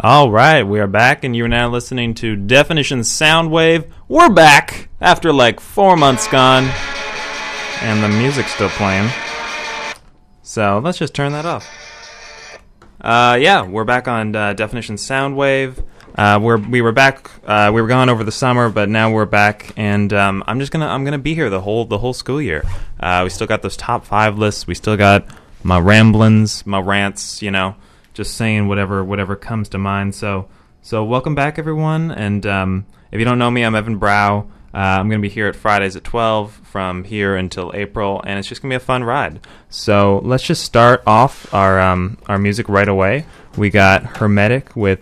All right, we are back, and you're now listening to Definition Soundwave. We're back after like four months gone, and the music's still playing. So let's just turn that off. Uh, yeah, we're back on uh, Definition Soundwave. Uh, we're we were back. Uh, we were gone over the summer, but now we're back, and um, I'm just gonna I'm gonna be here the whole the whole school year. Uh, we still got those top five lists. We still got my ramblings, my rants. You know, just saying whatever whatever comes to mind. So so welcome back, everyone. And um, if you don't know me, I'm Evan Brow. Uh, I'm going to be here at Fridays at 12 from here until April, and it's just going to be a fun ride. So let's just start off our um, our music right away. We got Hermetic with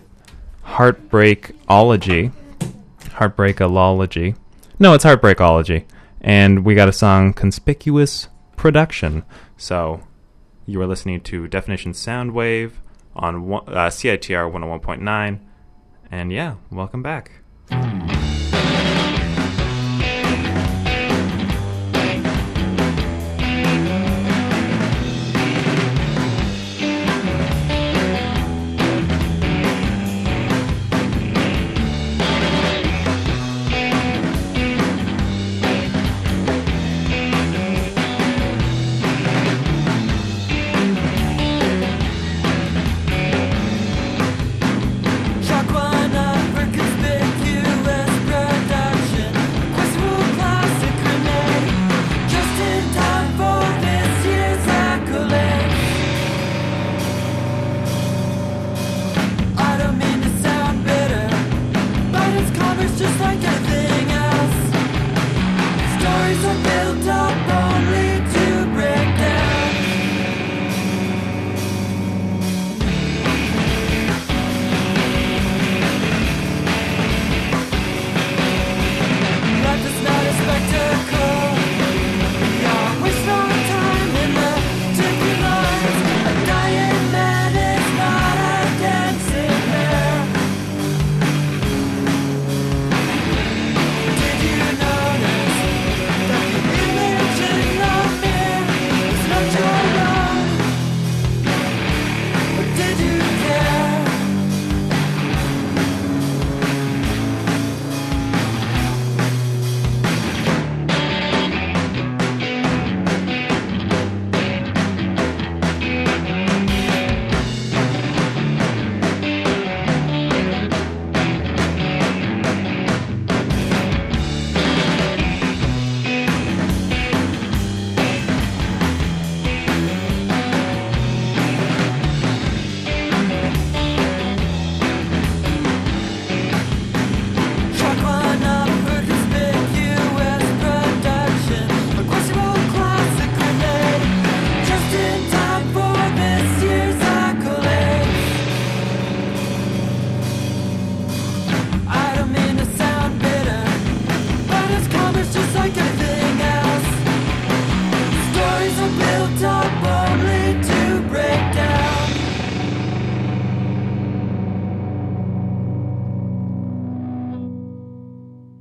Heartbreakology. Heartbreakology. No, it's Heartbreakology. And we got a song Conspicuous Production. So you are listening to Definition Soundwave on one, uh, CITR 101.9. And yeah, welcome back.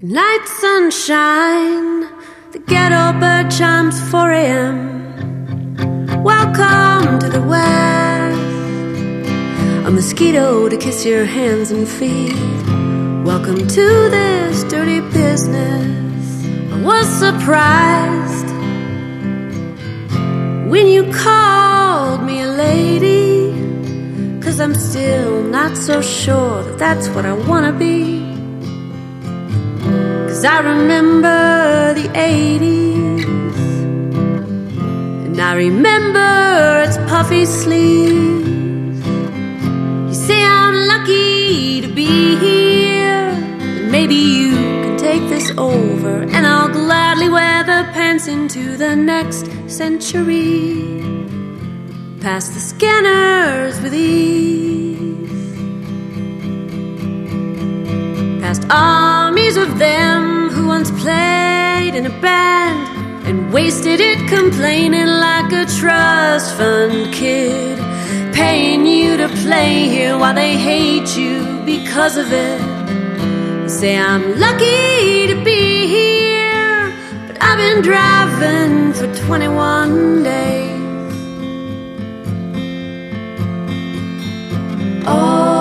Night sunshine, the ghetto bird chimes 4 a.m. Welcome to the West. A mosquito to kiss your hands and feet. Welcome to this dirty business. I was surprised when you called me a lady. Cause I'm still not so sure that that's what I wanna be. Cause I remember the 80s. And I remember its puffy sleeves. You say I'm lucky to be here. And maybe you can take this over. And I'll gladly wear the pants into the next century. Past the scanners with ease. Past armies of them once played in a band and wasted it complaining like a trust fund kid. Paying you to play here while they hate you because of it. Say I'm lucky to be here, but I've been driving for 21 days. Oh,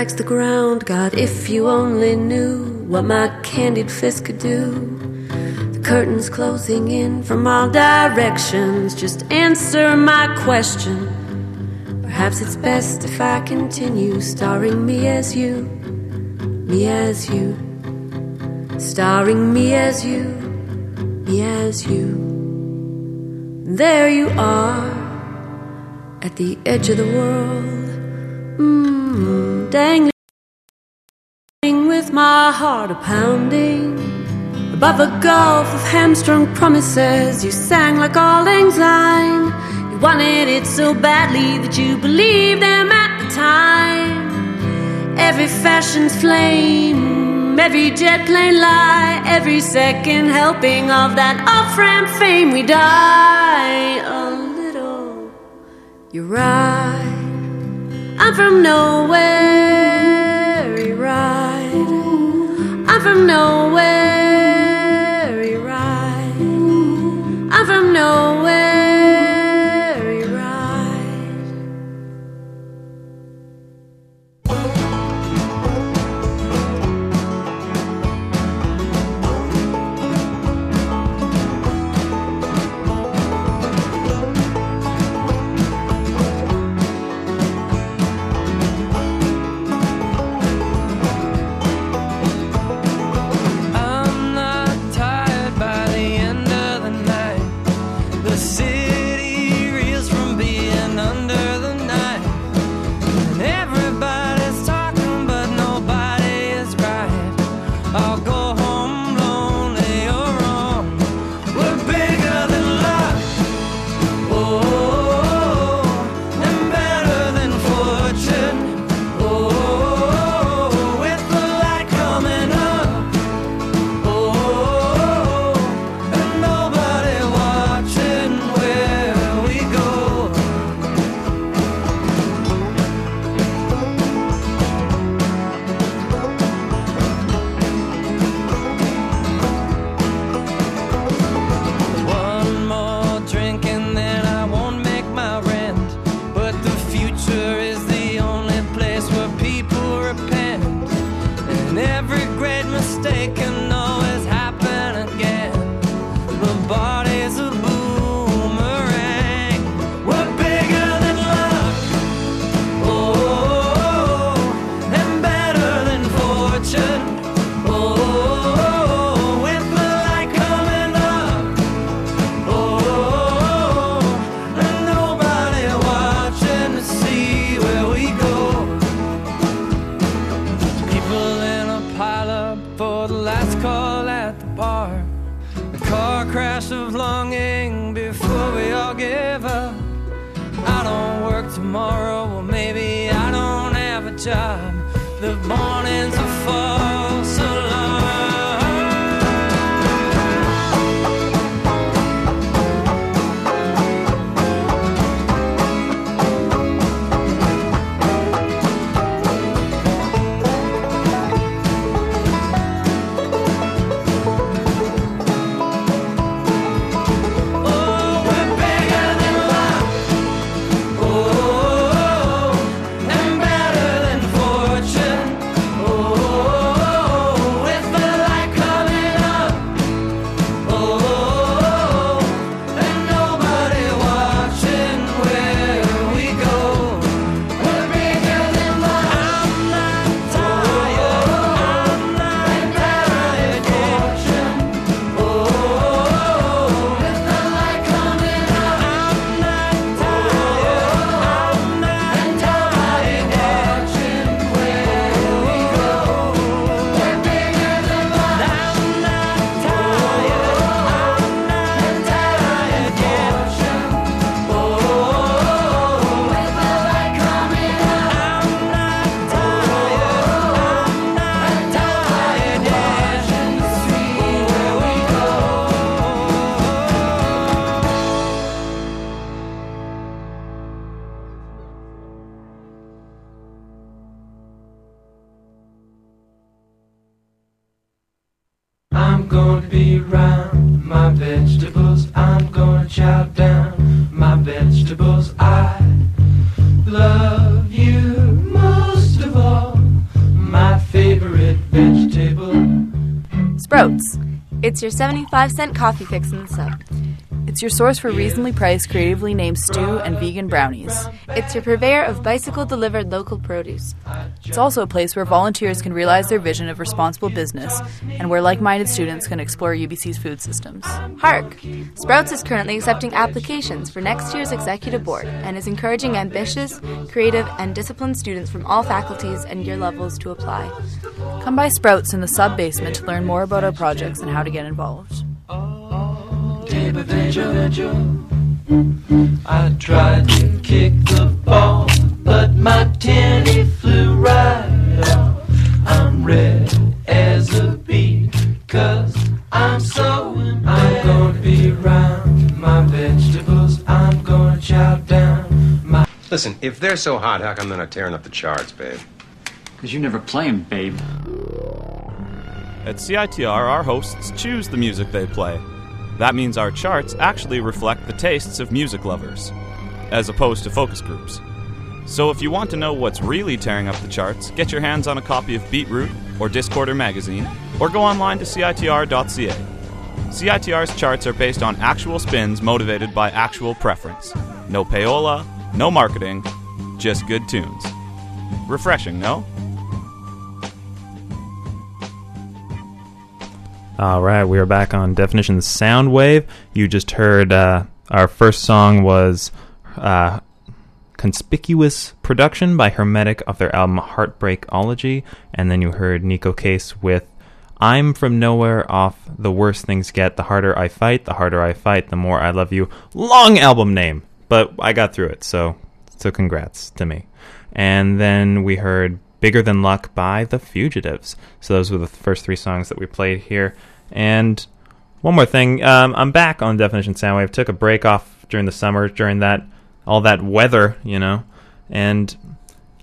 drags the ground. God, if you only knew what my candied fist could do. The curtains closing in from all directions. Just answer my question. Perhaps it's best if I continue starring me as you, me as you, starring me as you, me as you. And there you are at the edge of the world. Mm dangling with my heart a pounding above a gulf of hamstrung promises. You sang like Arling's line. You wanted it so badly that you believed them at the time. Every fashion's flame, every jet plane lie, every second helping of that off-ramp fame, we die a little. You're right. I'm from nowhere, ride. I'm from nowhere. I'll go. It's your 75 cent coffee fix in the sub. It's your source for reasonably priced, creatively named stew and vegan brownies. It's your purveyor of bicycle delivered local produce. It's also a place where volunteers can realize their vision of responsible business and where like minded students can explore UBC's food systems. Hark! Sprouts is currently accepting applications for next year's executive board and is encouraging ambitious, creative, and disciplined students from all faculties and year levels to apply. Come by Sprouts in the sub basement to learn more about our projects and how to get involved. I tried to kick the ball, but my tenny flew right off. I'm red as a cause I'm so I'm gonna be around my vegetables. I'm gonna chow down my. Listen, if they're so hot, how come they're not tearing up the charts, babe? Because you never play 'em, babe. At CITR, our hosts choose the music they play. That means our charts actually reflect the tastes of music lovers, as opposed to focus groups. So if you want to know what's really tearing up the charts, get your hands on a copy of BeatRoute or Discorder magazine, or go online to CITR.ca. CITR's charts are based on actual spins motivated by actual preference. No payola, no marketing, just good tunes. Refreshing, no? All right, we are back on Definition Soundwave. You just heard uh, our first song was uh, Conspicuous Production by Hermetic of their album Heartbreakology, and then you heard Neko Case with I'm From Nowhere off The Worst Things Get, The Harder I Fight, The Harder I Fight, The More I Love You. Long album name, but I got through it, so so congrats to me. And then we heard Bigger Than Luck by The Fugitives. So those were the first three songs that we played here. And one more thing, um, I'm back on Definition Soundwave. Took a break off during the summer during that all that weather, you know, and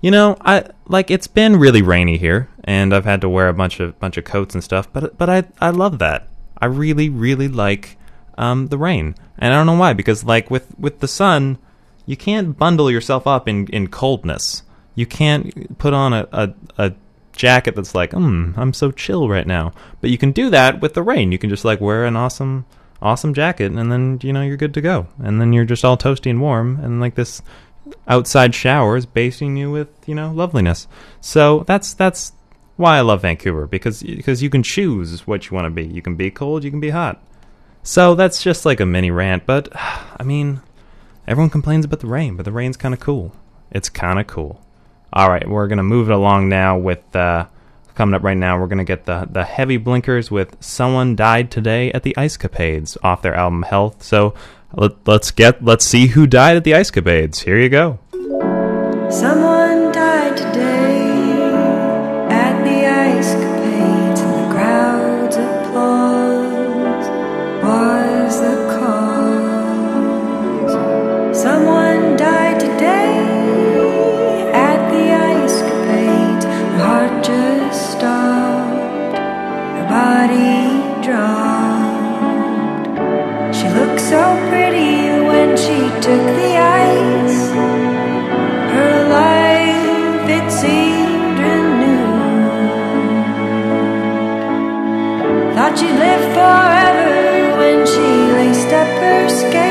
you know, I like it's been really rainy here, and I've had to wear a bunch of bunch of coats and stuff. But but I I love that. I really really like um, the rain, and I don't know why because like with with the sun, you can't bundle yourself up in in coldness. You can't put on a a, a jacket that's like, hmm, I'm so chill right now. But you can do that with the rain. You can just like wear an awesome awesome jacket and then you know you're good to go. And then you're just all toasty and warm and like this outside shower is basing you with, you know, loveliness. So that's that's why I love Vancouver because because you can choose what you want to be. You can be cold, you can be hot. So that's just like a mini rant, but I mean, everyone complains about the rain, but the rain's kind of cool. It's kind of cool. All right, we're gonna move it along now with uh, coming up right now. We're gonna get the the heavy blinkers with "Someone Died Today" at the Ice Capades off their album Health. So let, let's get let's see who died at the Ice Capades. Here you go. Someone Thought she'd forever when she laced up her skates.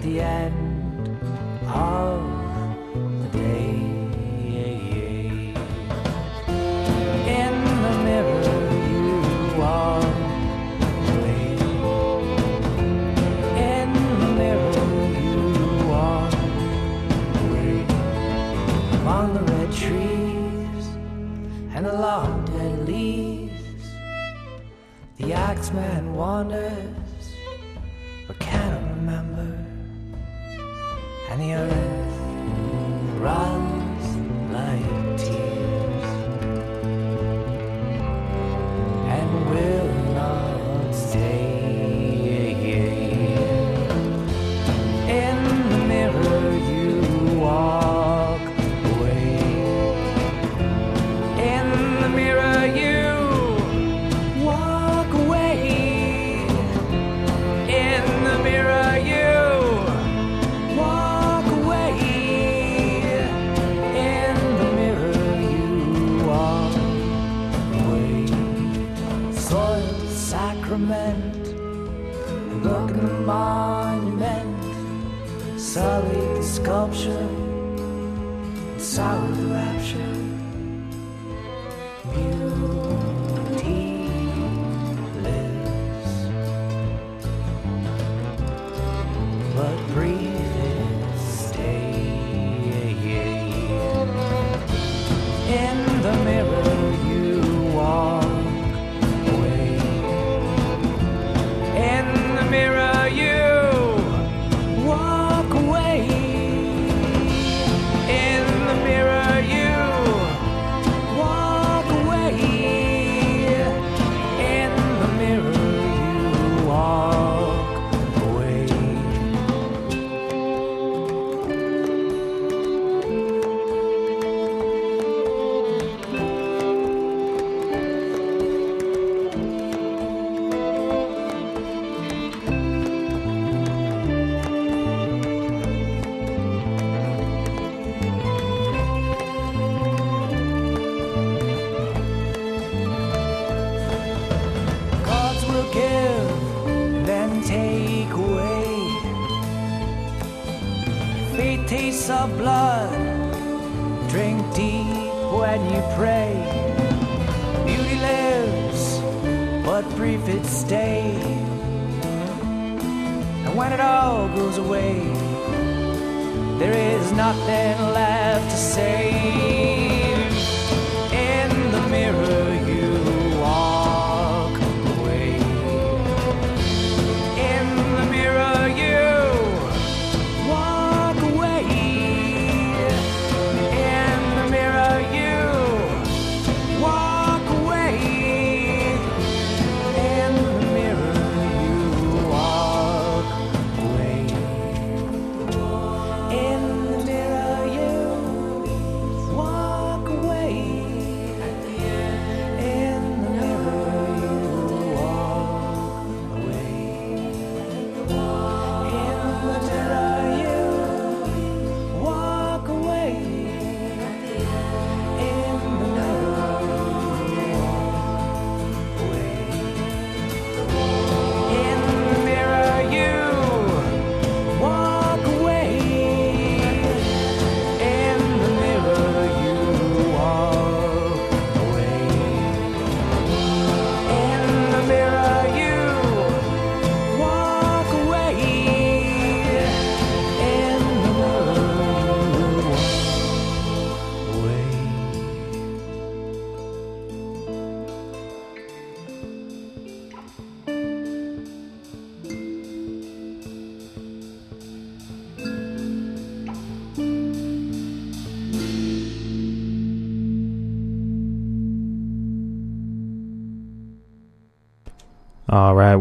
at the end of the day. In the mirror, you are the. In the mirror, you are the. Among the red trees and the long dead leaves, the axeman wanders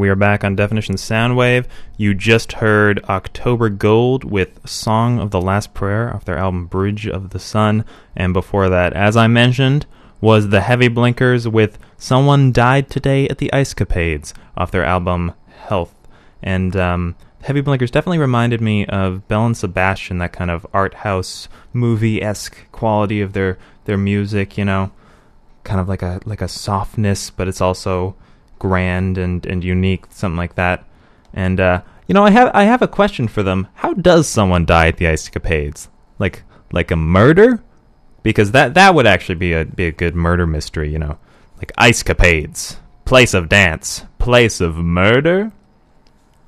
we are back on Definition Soundwave. You just heard October Gold with Song of the Last Prayer off their album Bridge of the Sun. And before that, as I mentioned, was the Heavy Blinkers with Someone Died Today at the Ice Capades off their album Health. And um, Heavy Blinkers definitely reminded me of Belle and Sebastian, that kind of art house movie esque quality of their, their music, you know? Kind of like a like a softness, but it's also grand and, and unique, something like that. And uh, you know, I have I have a question for them. How does someone die at the Ice Capades? Like like a murder? Because that that would actually be a be a good murder mystery, you know. Like Ice Capades, place of dance, place of murder?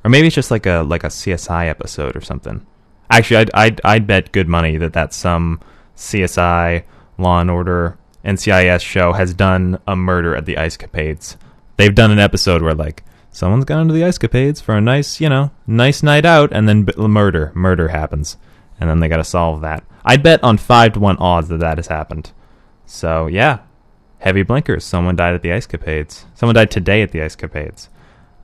Or maybe it's just like a like a CSI episode or something. Actually, I'd I'd, I'd bet good money that that's some CSI, Law and Order, NCIS show has done a murder at the Ice Capades. They've done an episode where like someone's gone to the Ice Capades for a nice, you know, nice night out, and then b- murder, murder happens, and then they got to solve that. I'd bet on five to one odds that that has happened. So yeah, heavy blinkers. Someone died at the Ice Capades. Someone died today at the Ice Capades.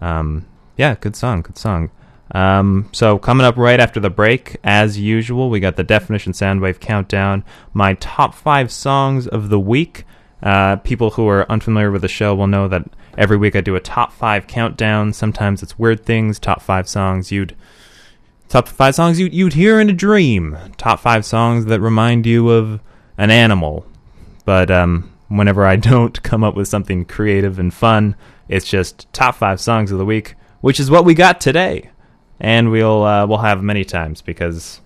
Um, yeah, good song, good song. Um, so coming up right after the break, as usual, we got the definition soundwave countdown. My top five songs of the week. Uh, people who are unfamiliar with the show will know that every week I do a top five countdown. Sometimes it's weird things. Top five songs you'd top five songs you'd, you'd hear in a dream. Top five songs that remind you of an animal. But um, whenever I don't come up with something creative and fun, it's just top five songs of the week, which is what we got today, and we'll uh, we'll have many times because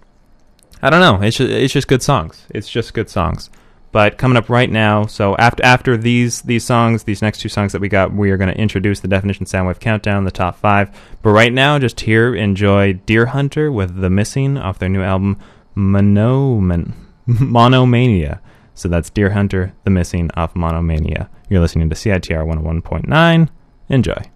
I don't know. It's just, it's just good songs. It's just good songs. But coming up right now, so after after these these songs, these next two songs that we got, we are going to introduce the definition soundwave countdown, the top five. But right now, just here, enjoy Deerhunter with The Missing off their new album Monoman Monomania. So that's Deerhunter, The Missing off Monomania. You're listening to CITR 101.9. Enjoy.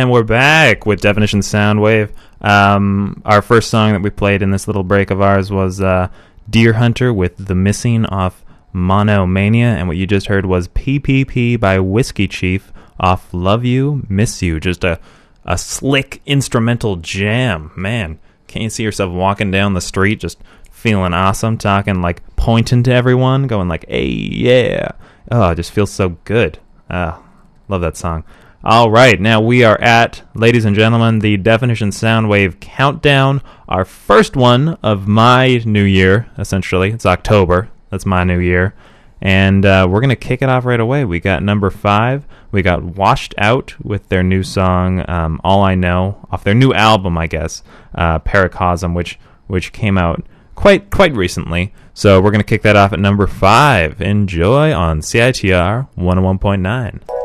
And we're back with Definition Soundwave. Um, our first song that we played in this little break of ours was uh, Deerhunter with The Missing off Monomania. And what you just heard was PPP by Whiskey Chief off Love You, Miss You. Just a, a slick instrumental jam. Man, can't you see yourself walking down the street just feeling awesome, talking like pointing to everyone, going like, hey, yeah. Oh, it just feels so good. Ah, love that song. All right, now we are at, ladies and gentlemen, the Definition Soundwave Countdown, our first one of my new year, essentially. It's October. That's my new year. And uh, we're going to kick it off right away. We got number five. We got Washed Out with their new song, um, All I Know, off their new album, I guess, uh, Paracosm, which, which came out quite quite recently. So we're going to kick that off at number five. Enjoy on CITR 101.9.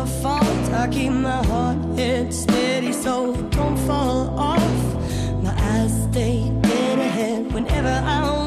a fault. I keep my heart hit steady, so don't fall off. My eyes stay dead ahead whenever I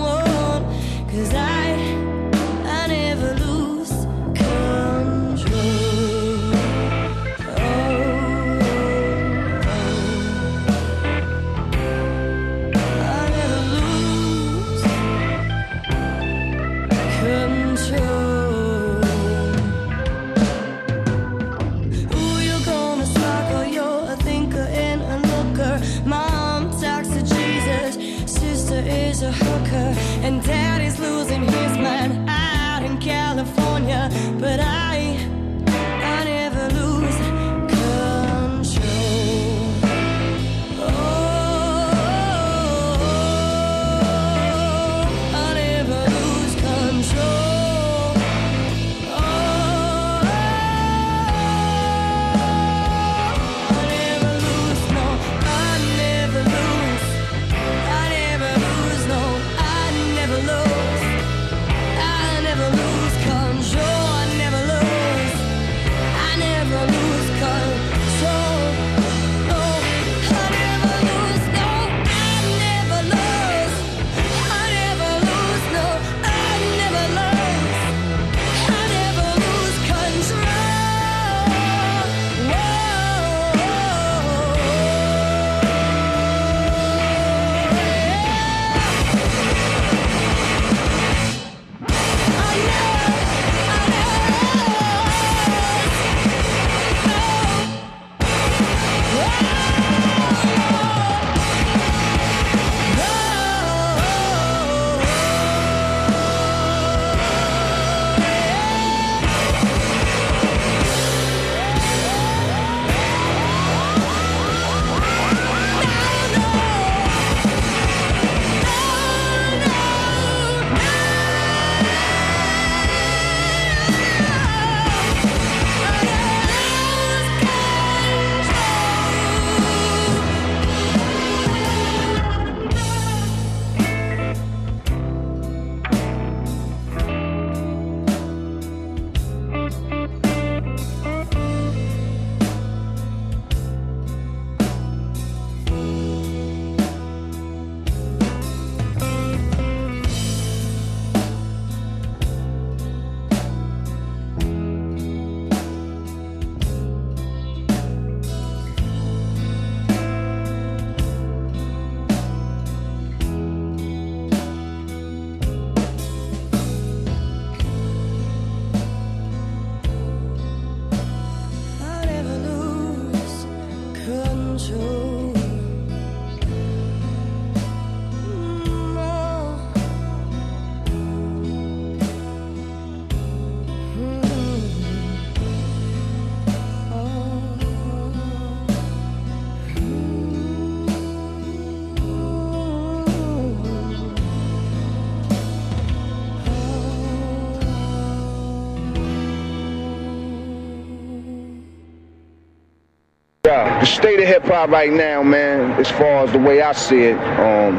Yeah, the state of hip hop right now, man, as far as the way I see it, um,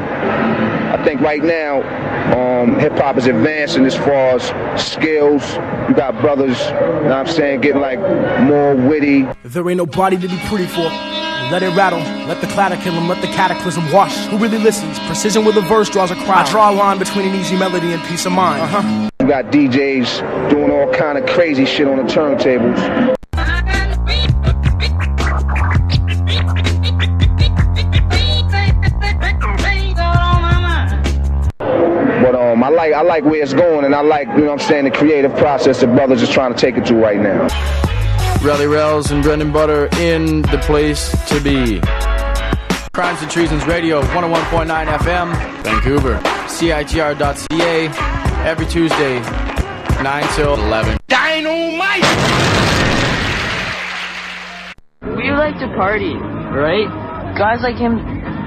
I think right now, um, hip hop is advancing as far as skills. You got brothers, you know what I'm saying, getting like more witty. There ain't nobody to be pretty for. Let it rattle, let the clatter kill him, let the cataclysm wash. Who really listens? Precision with a verse draws a crowd. I draw a line between an easy melody and peace of mind. Uh-huh. You got DJs doing all kind of crazy shit on the turntables. Like I like where it's going, and I like you know what I'm saying the creative process that brothers is trying to take it to right now. Rally Rails and Brendan Butter in the place to be. Crimes and Treasons Radio, 101.9 FM, Vancouver. CITR.ca, every Tuesday, 9 till 11. Dynamite! We like to party, right? Guys like him,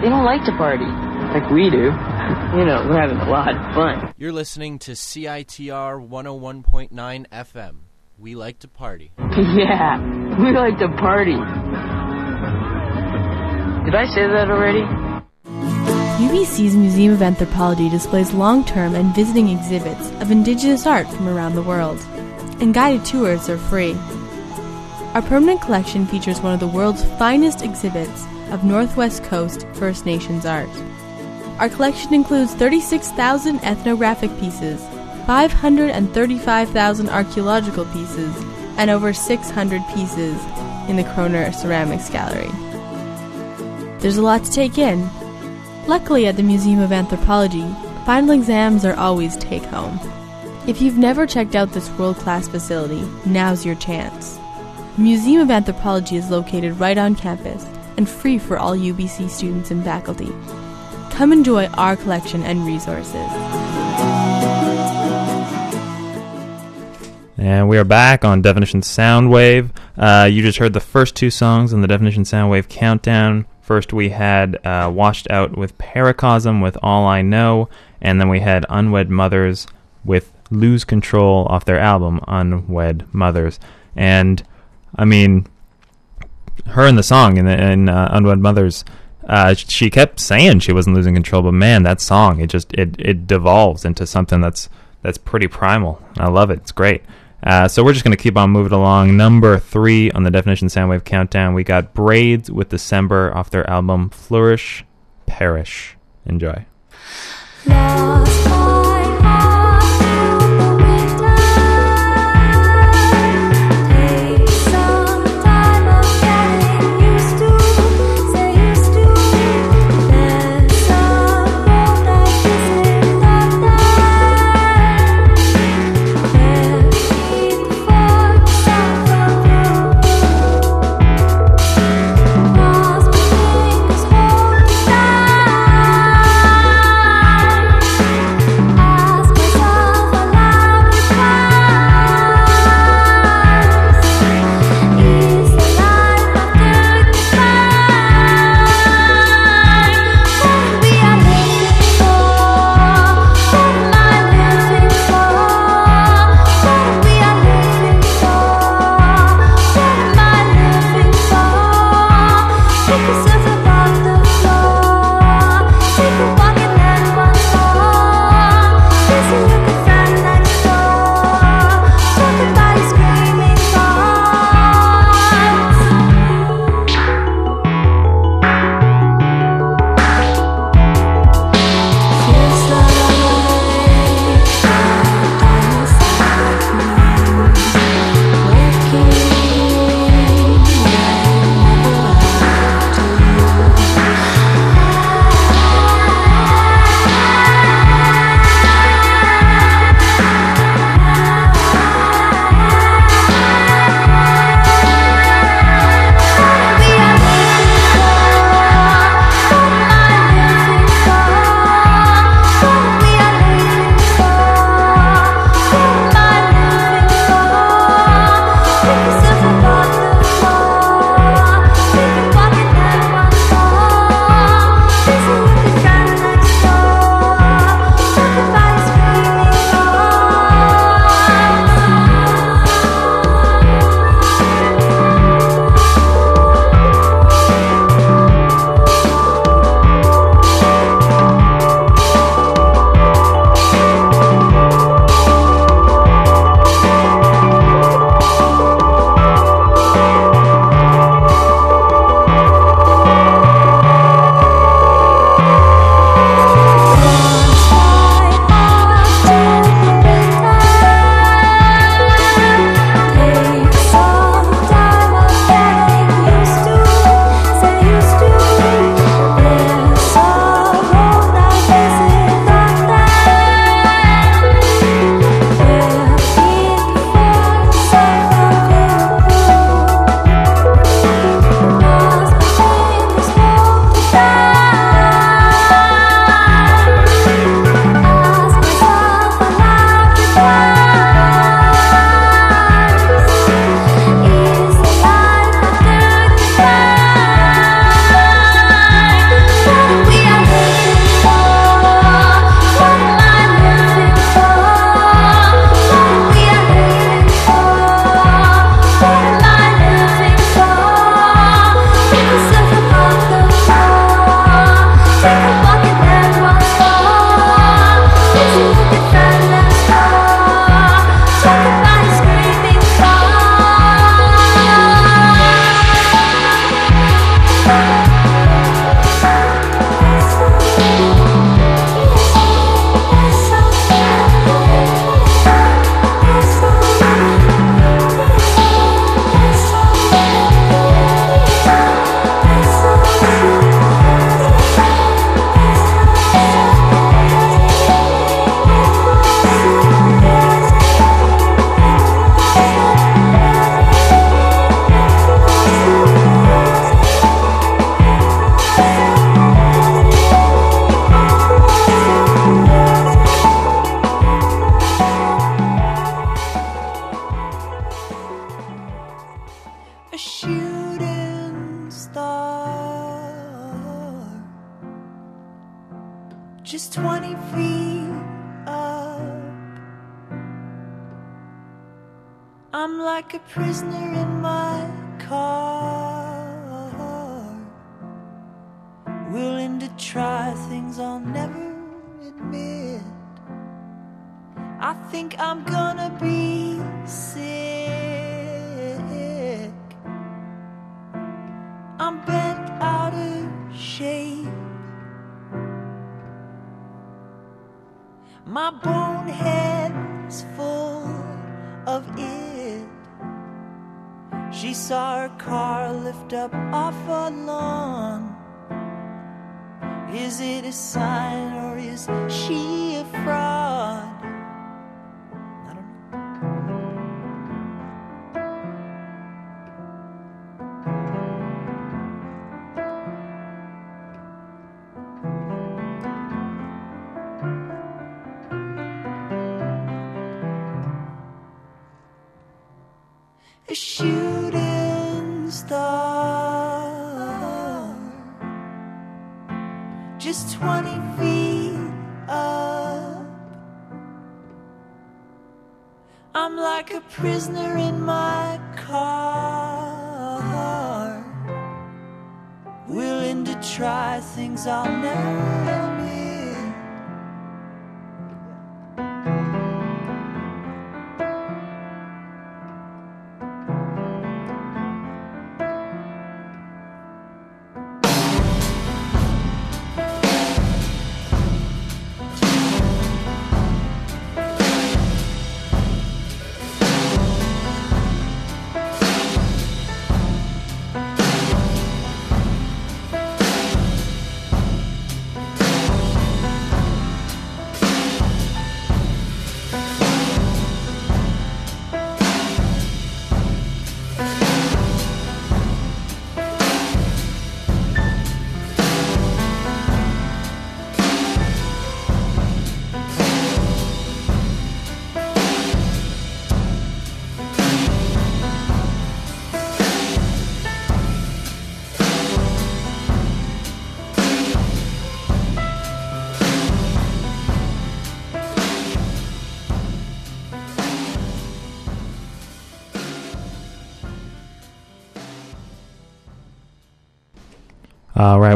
they don't like to party like we do. You know, we're having a lot of fun. You're listening to CITR 101.9 FM. We like to party. yeah, we like to party. Did I say that already? UBC's Museum of Anthropology displays long term and visiting exhibits of indigenous art from around the world, and guided tours are free. Our permanent collection features one of the world's finest exhibits of Northwest Coast First Nations art. Our collection includes 36,000 ethnographic pieces, 535,000 archaeological pieces, and over 600 pieces in the Koerner Ceramics Gallery. There's a lot to take in. Luckily, at the Museum of Anthropology, final exams are always take home. If you've never checked out this world class facility, now's your chance. The Museum of Anthropology is located right on campus and free for all UBC students and faculty. Come enjoy our collection and resources. And we are back on Definition Soundwave. Uh, you just heard the first two songs in the Definition Soundwave countdown. First, we had uh, Washed Out with Paracosm with All I Know, and then we had Unwed Mothers with Lose Control off their album Unwed Mothers. And I mean, her in the song in, in uh, Unwed Mothers, uh, she kept saying she wasn't losing control, but man, that song it just it it devolves into something that's that's pretty primal. I love it. It's great. Uh, so we're just going to keep on moving along. Number three on the Definition Soundwave countdown, we got Braids with December off their album Flourish, Perish. Enjoy. Like a prisoner in my car, willing to try things I'll never admit. I think I'm gonna be sick. I'm bent out of shape. My bone up off a lawn. Is it a sign or is she a fraud?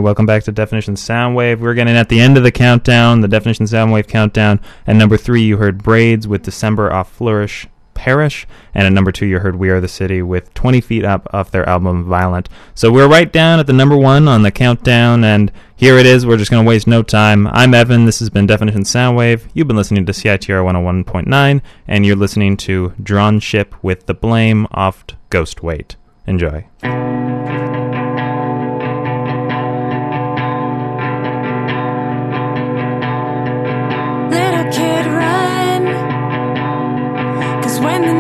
Welcome back to Definition Soundwave. We're getting at the end of the countdown, the Definition Soundwave countdown. At number three, you heard Braids with December off Flourish Perish. And at number two, you heard We Are the City with 20 Feet Up off their album Violent. So we're right down at the number one on the countdown, and here it is. We're just going to waste no time. I'm Evan. This has been Definition Soundwave. You've been listening to CITR 101.9, and you're listening to Drawn Ship with The Blame off Ghost Weight. Enjoy.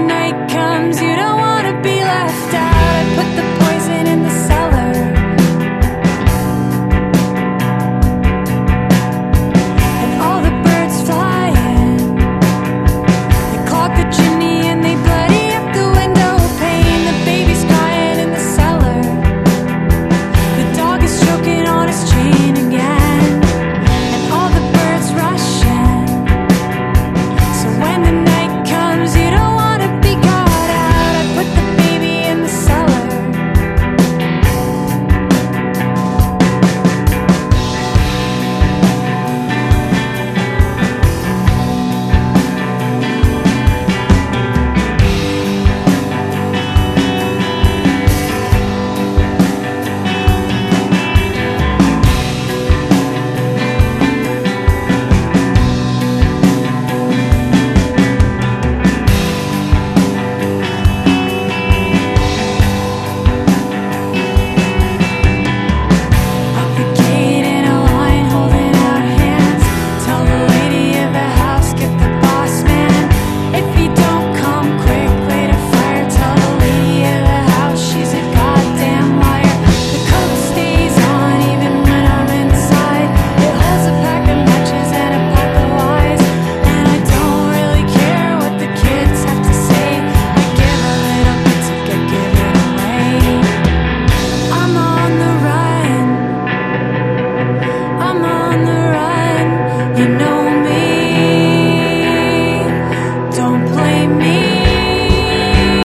night comes, you don't